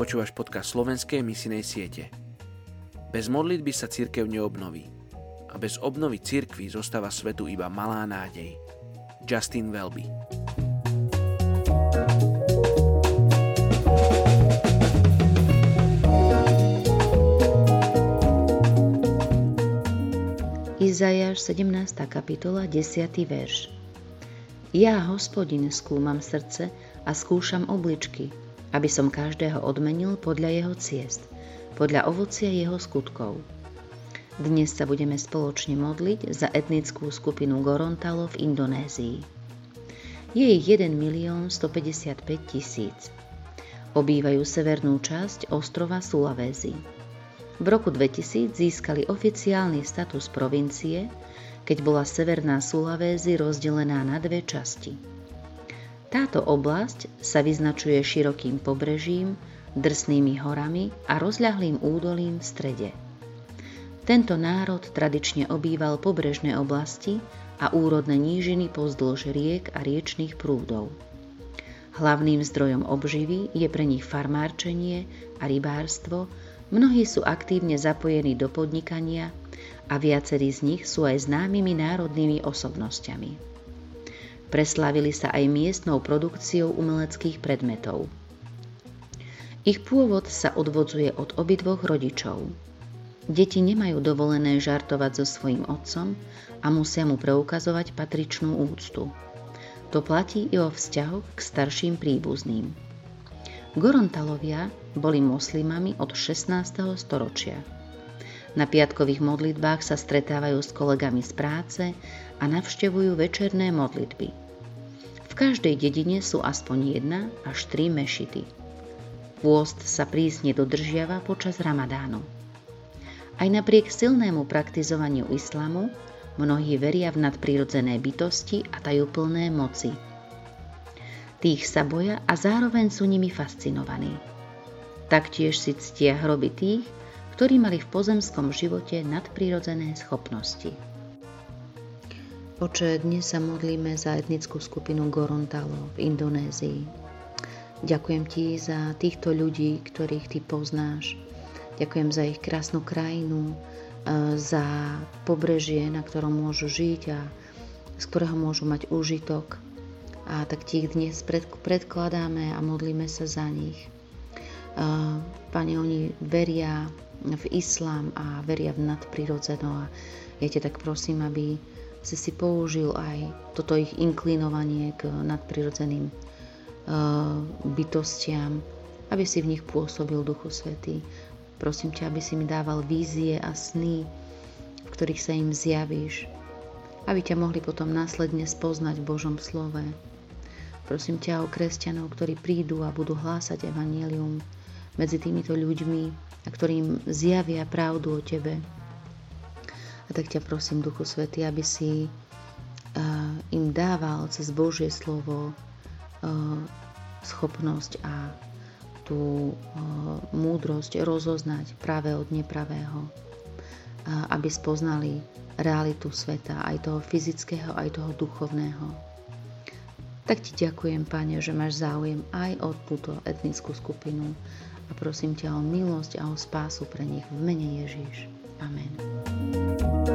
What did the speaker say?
Počúvaš podcast slovenskej misinej siete. Bez modlitby sa církev neobnoví. A bez obnovy církvy zostáva svetu iba malá nádej. Justin Welby Izajáš 17. kapitola 10. verš Ja, hospodin, skúmam srdce a skúšam obličky, aby som každého odmenil podľa jeho ciest, podľa ovocia jeho skutkov. Dnes sa budeme spoločne modliť za etnickú skupinu Gorontalo v Indonézii. Je ich 1 milión 155 tisíc. Obývajú severnú časť ostrova Sulawesi. V roku 2000 získali oficiálny status provincie, keď bola severná Sulawesi rozdelená na dve časti. Táto oblasť sa vyznačuje širokým pobrežím, drsnými horami a rozľahlým údolím v strede. Tento národ tradične obýval pobrežné oblasti a úrodné nížiny pozdĺž riek a riečných prúdov. Hlavným zdrojom obživy je pre nich farmárčenie a rybárstvo, mnohí sú aktívne zapojení do podnikania a viacerí z nich sú aj známymi národnými osobnosťami. Preslávili sa aj miestnou produkciou umeleckých predmetov. Ich pôvod sa odvodzuje od obidvoch rodičov. Deti nemajú dovolené žartovať so svojím otcom a musia mu preukazovať patričnú úctu. To platí i o vzťahoch k starším príbuzným. Gorontalovia boli moslimami od 16. storočia. Na piatkových modlitbách sa stretávajú s kolegami z práce a navštevujú večerné modlitby. Každej dedine sú aspoň jedna až tri mešity. Pôst sa prísne dodržiava počas ramadánu. Aj napriek silnému praktizovaniu islamu mnohí veria v nadprirodzené bytosti a tajúplné moci. Tých sa boja a zároveň sú nimi fascinovaní. Taktiež si ctia hroby tých, ktorí mali v pozemskom živote nadprirodzené schopnosti. Oče, dnes sa modlíme za etnickú skupinu Gorontalo v Indonézii. Ďakujem ti za týchto ľudí, ktorých ty poznáš. Ďakujem za ich krásnu krajinu, e, za pobrežie, na ktorom môžu žiť a z ktorého môžu mať úžitok. A tak ti ich dnes predkladáme a modlíme sa za nich. E, Pane, oni veria v islám a veria v nadprirodzeno a ja ťa tak prosím, aby si si použil aj toto ich inklinovanie k nadprirodzeným uh, bytostiam, aby si v nich pôsobil Duchu Svetý. Prosím ťa, aby si mi dával vízie a sny, v ktorých sa im zjavíš, aby ťa mohli potom následne spoznať v Božom slove. Prosím ťa o kresťanov, ktorí prídu a budú hlásať evanielium medzi týmito ľuďmi a ktorým zjavia pravdu o Tebe, a tak ťa prosím, Duchu Svety, aby si uh, im dával cez Božie slovo uh, schopnosť a tú uh, múdrosť rozoznať práve od nepravého, aby spoznali realitu sveta, aj toho fyzického, aj toho duchovného. Tak ti ďakujem, Pane, že máš záujem aj o túto etnickú skupinu a prosím ťa o milosť a o spásu pre nich v mene Ježiš. Amen.